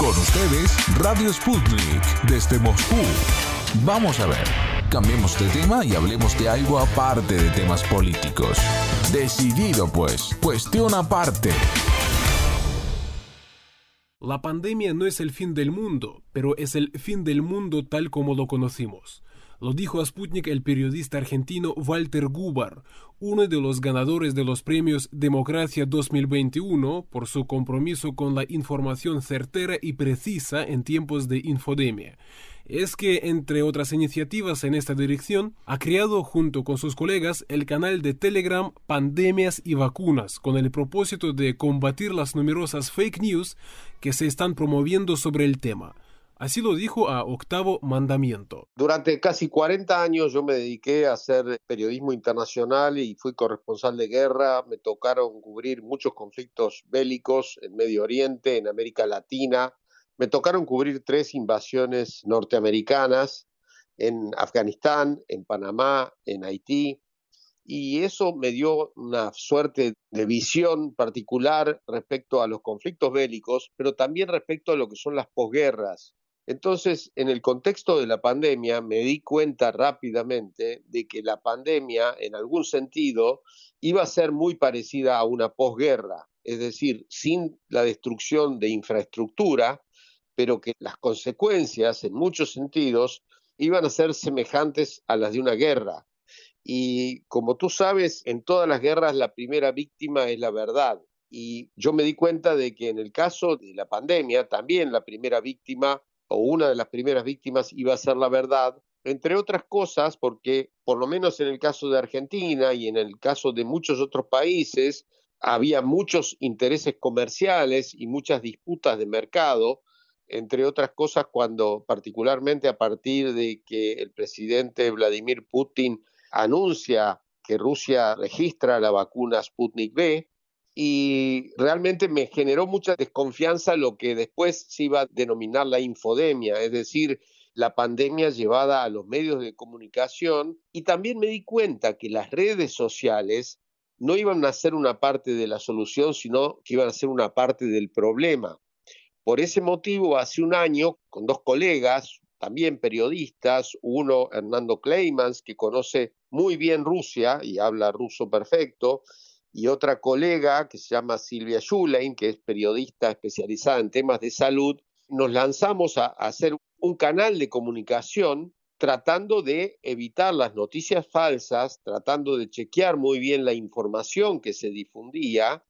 Con ustedes, Radio Sputnik, desde Moscú. Vamos a ver, cambiemos de tema y hablemos de algo aparte de temas políticos. Decidido pues, cuestión aparte. La pandemia no es el fin del mundo, pero es el fin del mundo tal como lo conocimos. Lo dijo a Sputnik el periodista argentino Walter Gubar, uno de los ganadores de los premios Democracia 2021 por su compromiso con la información certera y precisa en tiempos de infodemia. Es que, entre otras iniciativas en esta dirección, ha creado junto con sus colegas el canal de Telegram Pandemias y Vacunas, con el propósito de combatir las numerosas fake news que se están promoviendo sobre el tema. Así lo dijo a Octavo Mandamiento. Durante casi 40 años yo me dediqué a hacer periodismo internacional y fui corresponsal de guerra. Me tocaron cubrir muchos conflictos bélicos en Medio Oriente, en América Latina. Me tocaron cubrir tres invasiones norteamericanas en Afganistán, en Panamá, en Haití. Y eso me dio una suerte de visión particular respecto a los conflictos bélicos, pero también respecto a lo que son las posguerras entonces, en el contexto de la pandemia, me di cuenta rápidamente de que la pandemia, en algún sentido, iba a ser muy parecida a una posguerra, es decir, sin la destrucción de infraestructura, pero que las consecuencias, en muchos sentidos, iban a ser semejantes a las de una guerra. Y como tú sabes, en todas las guerras la primera víctima es la verdad. Y yo me di cuenta de que en el caso de la pandemia, también la primera víctima o una de las primeras víctimas iba a ser la verdad, entre otras cosas porque, por lo menos en el caso de Argentina y en el caso de muchos otros países, había muchos intereses comerciales y muchas disputas de mercado, entre otras cosas cuando particularmente a partir de que el presidente Vladimir Putin anuncia que Rusia registra la vacuna Sputnik V, y realmente me generó mucha desconfianza lo que después se iba a denominar la infodemia, es decir, la pandemia llevada a los medios de comunicación y también me di cuenta que las redes sociales no iban a ser una parte de la solución, sino que iban a ser una parte del problema. Por ese motivo, hace un año, con dos colegas, también periodistas, uno Hernando Kleimans, que conoce muy bien Rusia y habla ruso perfecto, y otra colega que se llama Silvia Schulein, que es periodista especializada en temas de salud, nos lanzamos a, hacer un canal de comunicación tratando de evitar las noticias falsas, tratando de chequear muy bien la información que se difundía.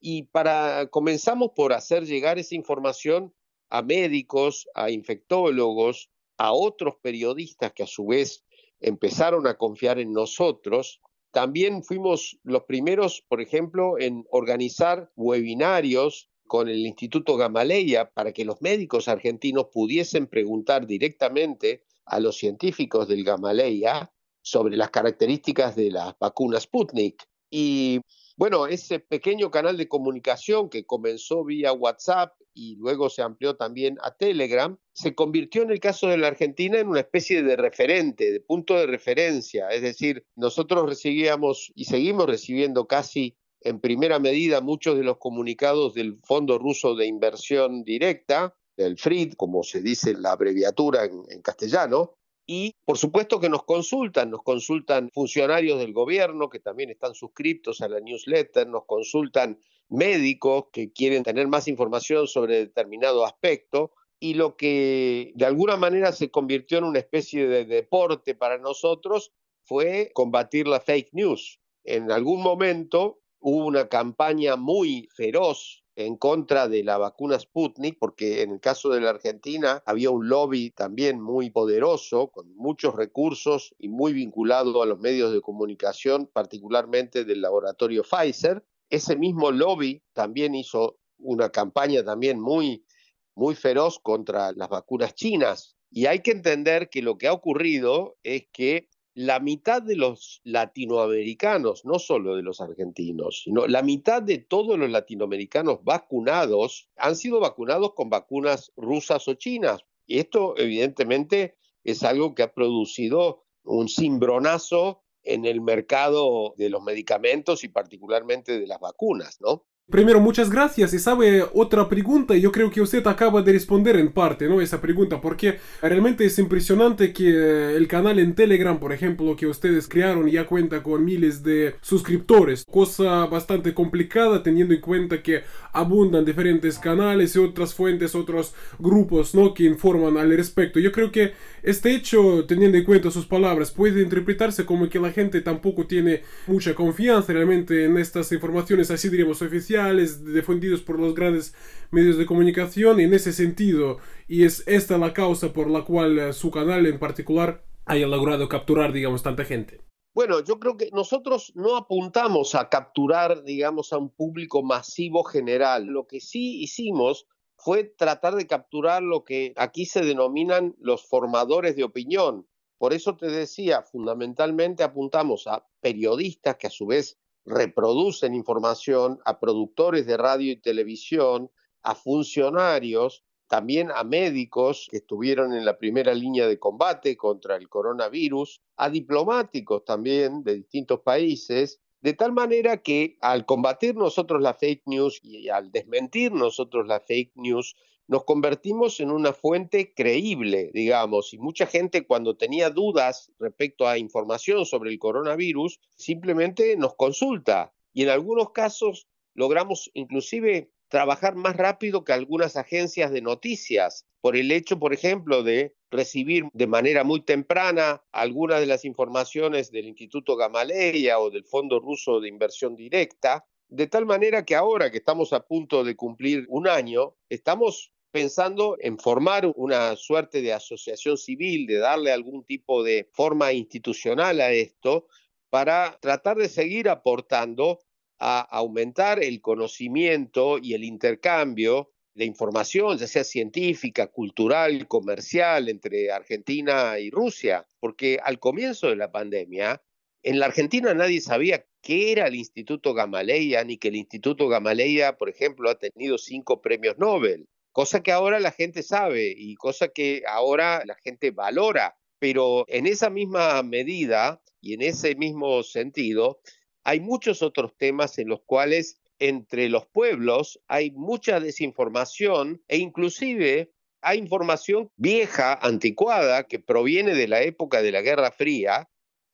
Y para comenzamos por hacer llegar esa información a médicos, a infectólogos, a otros periodistas que a su vez empezaron a confiar en nosotros también fuimos los primeros, por ejemplo, en organizar webinarios con el Instituto Gamaleya para que los médicos argentinos pudiesen preguntar directamente a los científicos del Gamaleya sobre las características de las vacunas Sputnik. Y bueno, ese pequeño canal de comunicación que comenzó vía WhatsApp y luego se amplió también a Telegram, se convirtió en el caso de la Argentina en una especie de referente, de punto de referencia. Es decir, nosotros recibíamos y seguimos recibiendo casi en primera medida muchos de los comunicados del Fondo Ruso de Inversión Directa, del FRID, como se dice la abreviatura en, en castellano, y por supuesto que nos consultan, nos consultan funcionarios del gobierno que también están suscritos a la newsletter, nos consultan médicos que quieren tener más información sobre determinado aspecto y lo que de alguna manera se convirtió en una especie de deporte para nosotros fue combatir la fake news. En algún momento hubo una campaña muy feroz en contra de la vacuna Sputnik, porque en el caso de la Argentina había un lobby también muy poderoso, con muchos recursos y muy vinculado a los medios de comunicación, particularmente del laboratorio Pfizer. Ese mismo lobby también hizo una campaña también muy, muy feroz contra las vacunas chinas. Y hay que entender que lo que ha ocurrido es que la mitad de los latinoamericanos, no solo de los argentinos, sino la mitad de todos los latinoamericanos vacunados han sido vacunados con vacunas rusas o chinas. Y esto evidentemente es algo que ha producido un cimbronazo en el mercado de los medicamentos y particularmente de las vacunas, ¿no? Primero, muchas gracias. Y sabe, otra pregunta, yo creo que usted acaba de responder en parte, ¿no? Esa pregunta, porque realmente es impresionante que el canal en Telegram, por ejemplo, que ustedes crearon, ya cuenta con miles de suscriptores. Cosa bastante complicada teniendo en cuenta que abundan diferentes canales y otras fuentes, otros grupos, ¿no? Que informan al respecto. Yo creo que este hecho, teniendo en cuenta sus palabras, puede interpretarse como que la gente tampoco tiene mucha confianza realmente en estas informaciones, así diríamos, oficiales defendidos por los grandes medios de comunicación en ese sentido y es esta la causa por la cual eh, su canal en particular haya logrado capturar digamos tanta gente. Bueno, yo creo que nosotros no apuntamos a capturar, digamos, a un público masivo general. Lo que sí hicimos fue tratar de capturar lo que aquí se denominan los formadores de opinión. Por eso te decía, fundamentalmente apuntamos a periodistas que a su vez reproducen información a productores de radio y televisión, a funcionarios, también a médicos que estuvieron en la primera línea de combate contra el coronavirus, a diplomáticos también de distintos países, de tal manera que al combatir nosotros la fake news y al desmentir nosotros la fake news, nos convertimos en una fuente creíble, digamos, y mucha gente cuando tenía dudas respecto a información sobre el coronavirus, simplemente nos consulta y en algunos casos logramos inclusive trabajar más rápido que algunas agencias de noticias por el hecho, por ejemplo, de recibir de manera muy temprana algunas de las informaciones del Instituto Gamaleya o del Fondo Ruso de Inversión Directa, de tal manera que ahora que estamos a punto de cumplir un año, estamos pensando en formar una suerte de asociación civil, de darle algún tipo de forma institucional a esto, para tratar de seguir aportando a aumentar el conocimiento y el intercambio de información, ya sea científica, cultural, comercial, entre Argentina y Rusia, porque al comienzo de la pandemia, en la Argentina nadie sabía qué era el Instituto Gamaleya, ni que el Instituto Gamaleya, por ejemplo, ha tenido cinco premios Nobel cosa que ahora la gente sabe y cosa que ahora la gente valora, pero en esa misma medida y en ese mismo sentido, hay muchos otros temas en los cuales entre los pueblos hay mucha desinformación e inclusive hay información vieja, anticuada, que proviene de la época de la Guerra Fría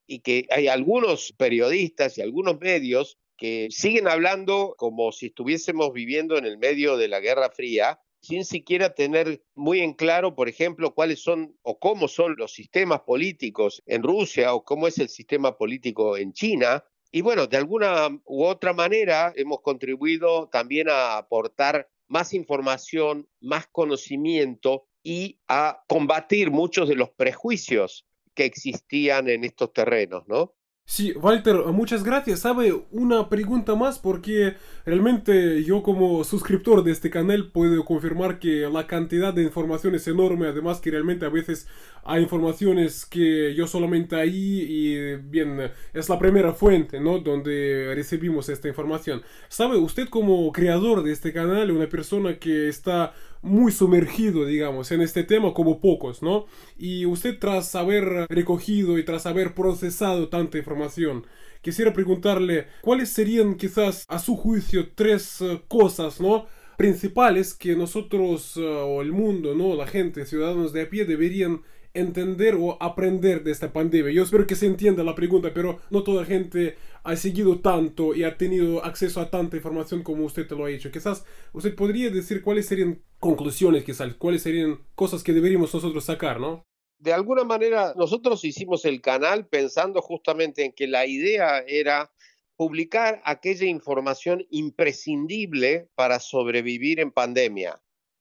y que hay algunos periodistas y algunos medios que siguen hablando como si estuviésemos viviendo en el medio de la Guerra Fría sin siquiera tener muy en claro, por ejemplo, cuáles son o cómo son los sistemas políticos en Rusia o cómo es el sistema político en China. Y bueno, de alguna u otra manera hemos contribuido también a aportar más información, más conocimiento y a combatir muchos de los prejuicios que existían en estos terrenos, ¿no? Sí, Walter, muchas gracias. Sabe, una pregunta más porque realmente yo como suscriptor de este canal puedo confirmar que la cantidad de información es enorme, además que realmente a veces hay informaciones que yo solamente ahí y bien, es la primera fuente, ¿no? Donde recibimos esta información. Sabe, usted como creador de este canal, una persona que está muy sumergido, digamos, en este tema como pocos, ¿no? Y usted tras haber recogido y tras haber procesado tanta información, quisiera preguntarle cuáles serían quizás a su juicio tres eh, cosas, ¿no? principales que nosotros eh, o el mundo, ¿no? La gente, ciudadanos de a pie deberían entender o aprender de esta pandemia. Yo espero que se entienda la pregunta, pero no toda gente ha seguido tanto y ha tenido acceso a tanta información como usted te lo ha dicho. Quizás usted podría decir cuáles serían conclusiones, quizás, cuáles serían cosas que deberíamos nosotros sacar, ¿no? De alguna manera, nosotros hicimos el canal pensando justamente en que la idea era publicar aquella información imprescindible para sobrevivir en pandemia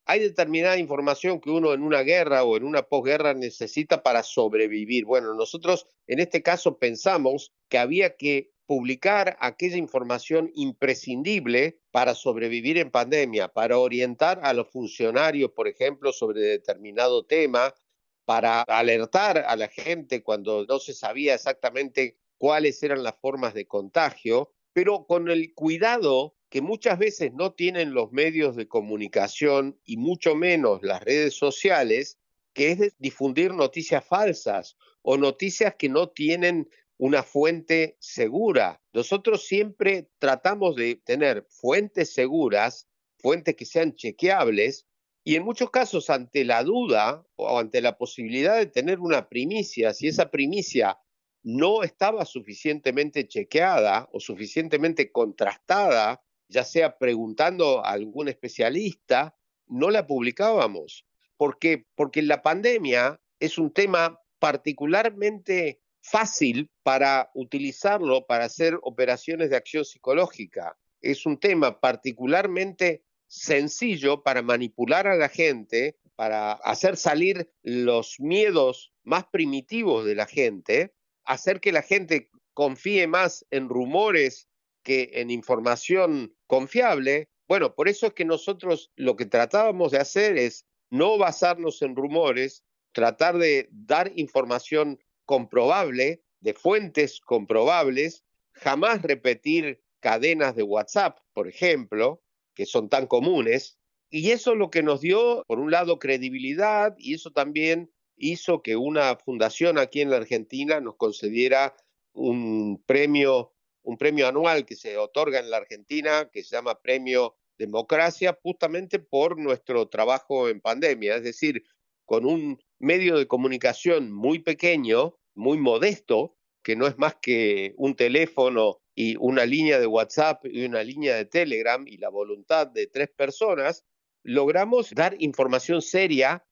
hay determinada información que uno en una guerra o en una posguerra necesita para sobrevivir. Bueno, nosotros en este caso pensamos que había que publicar aquella información imprescindible para sobrevivir en pandemia, para orientar a los funcionarios, por ejemplo, sobre determinado tema, para alertar a la gente cuando no se sabía exactamente cuáles eran las formas de contagio, pero con el cuidado que muchas veces no tienen los medios de comunicación y mucho menos las redes sociales, que es difundir noticias falsas o noticias que no tienen una fuente segura. Nosotros siempre tratamos de tener fuentes seguras, fuentes que sean chequeables, y en muchos casos ante la duda o ante la posibilidad de tener una primicia, si esa primicia no estaba suficientemente chequeada o suficientemente contrastada, ya sea preguntando a algún especialista, no la publicábamos. ¿Por qué? Porque la pandemia es un tema particularmente fácil para utilizarlo para hacer operaciones de acción psicológica. Es un tema particularmente sencillo para manipular a la gente, para hacer salir los miedos más primitivos de la gente, hacer que la gente confíe más en rumores que en información confiable. Bueno, por eso es que nosotros lo que tratábamos de hacer es no basarnos en rumores, tratar de dar información comprobable, de fuentes comprobables, jamás repetir cadenas de WhatsApp, por ejemplo, que son tan comunes. Y eso es lo que nos dio, por un lado, credibilidad y eso también hizo que una fundación aquí en la Argentina nos concediera un premio, un premio anual que se otorga en la Argentina, que se llama Premio Democracia, justamente por nuestro trabajo en pandemia. Es decir, con un medio de comunicación muy pequeño, muy modesto, que no es más que un teléfono y una línea de WhatsApp y una línea de Telegram y la voluntad de tres personas, logramos dar información seria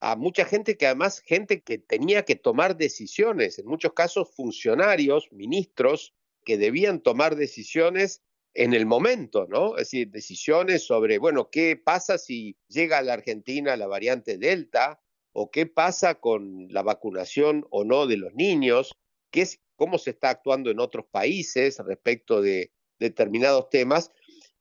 a mucha gente que además gente que tenía que tomar decisiones, en muchos casos funcionarios, ministros, que debían tomar decisiones en el momento, ¿no? Es decir, decisiones sobre, bueno, ¿qué pasa si llega a la Argentina la variante Delta? ¿O qué pasa con la vacunación o no de los niños? ¿Qué es, ¿Cómo se está actuando en otros países respecto de determinados temas?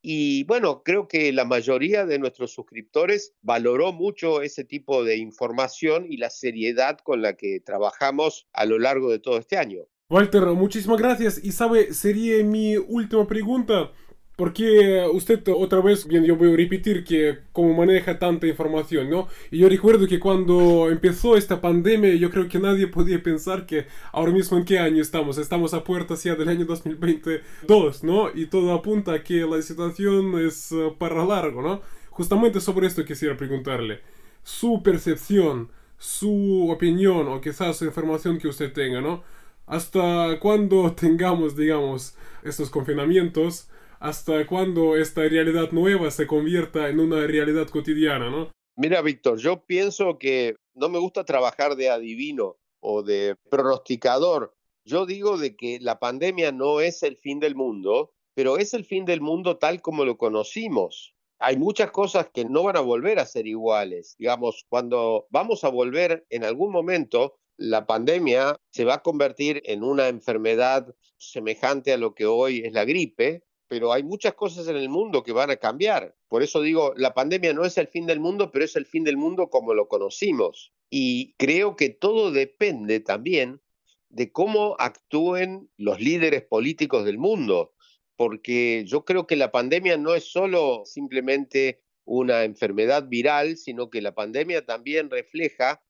Y bueno, creo que la mayoría de nuestros suscriptores valoró mucho ese tipo de información y la seriedad con la que trabajamos a lo largo de todo este año. Walter, muchísimas gracias. Y sabe, sería mi última pregunta. Porque usted otra vez, bien, yo voy a repetir que cómo maneja tanta información, ¿no? Y yo recuerdo que cuando empezó esta pandemia, yo creo que nadie podía pensar que ahora mismo en qué año estamos. Estamos a puertas ya del año 2022, ¿no? Y todo apunta a que la situación es eh, para largo, ¿no? Justamente sobre esto quisiera preguntarle. Su percepción, su opinión o quizás su información que usted tenga, ¿no? Hasta cuando tengamos, digamos, estos confinamientos, hasta cuándo esta realidad nueva se convierta en una realidad cotidiana, ¿no? Mira, Víctor, yo pienso que no me gusta trabajar de adivino o de pronosticador. Yo digo de que la pandemia no es el fin del mundo, pero es el fin del mundo tal como lo conocimos. Hay muchas cosas que no van a volver a ser iguales. Digamos, cuando vamos a volver en algún momento, la pandemia se va a convertir en una enfermedad semejante a lo que hoy es la gripe, pero hay muchas cosas en el mundo que van a cambiar. Por eso digo, la pandemia no es el fin del mundo, pero es el fin del mundo como lo conocimos. Y creo que todo depende también de cómo actúen los líderes políticos del mundo, porque yo creo que la pandemia no es solo simplemente una enfermedad viral, sino que la pandemia también refleja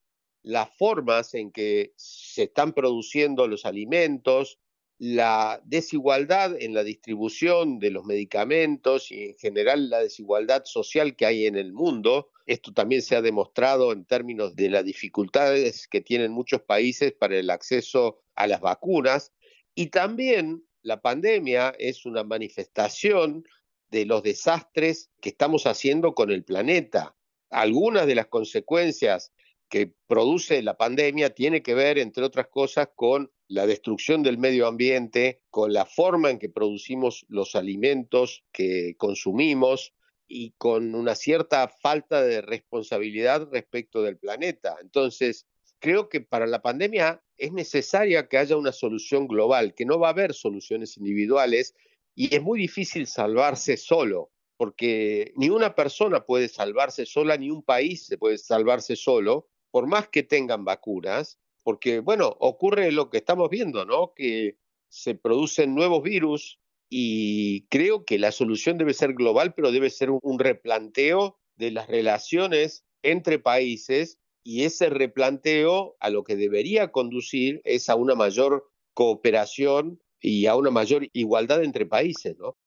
las formas en que se están produciendo los alimentos, la desigualdad en la distribución de los medicamentos y en general la desigualdad social que hay en el mundo. Esto también se ha demostrado en términos de las dificultades que tienen muchos países para el acceso a las vacunas. Y también la pandemia es una manifestación de los desastres que estamos haciendo con el planeta. Algunas de las consecuencias que produce la pandemia tiene que ver, entre otras cosas, con la destrucción del medio ambiente, con la forma en que producimos los alimentos que consumimos y con una cierta falta de responsabilidad respecto del planeta. Entonces, creo que para la pandemia es necesaria que haya una solución global, que no va a haber soluciones individuales y es muy difícil salvarse solo, porque ni una persona puede salvarse sola, ni un país se puede salvarse solo, por más que tengan vacunas, porque, bueno, ocurre lo que estamos viendo, ¿no? Que se producen nuevos virus y creo que la solución debe ser global, pero debe ser un replanteo de las relaciones entre países y ese replanteo a lo que debería conducir es a una mayor cooperación y a una mayor igualdad entre países, ¿no?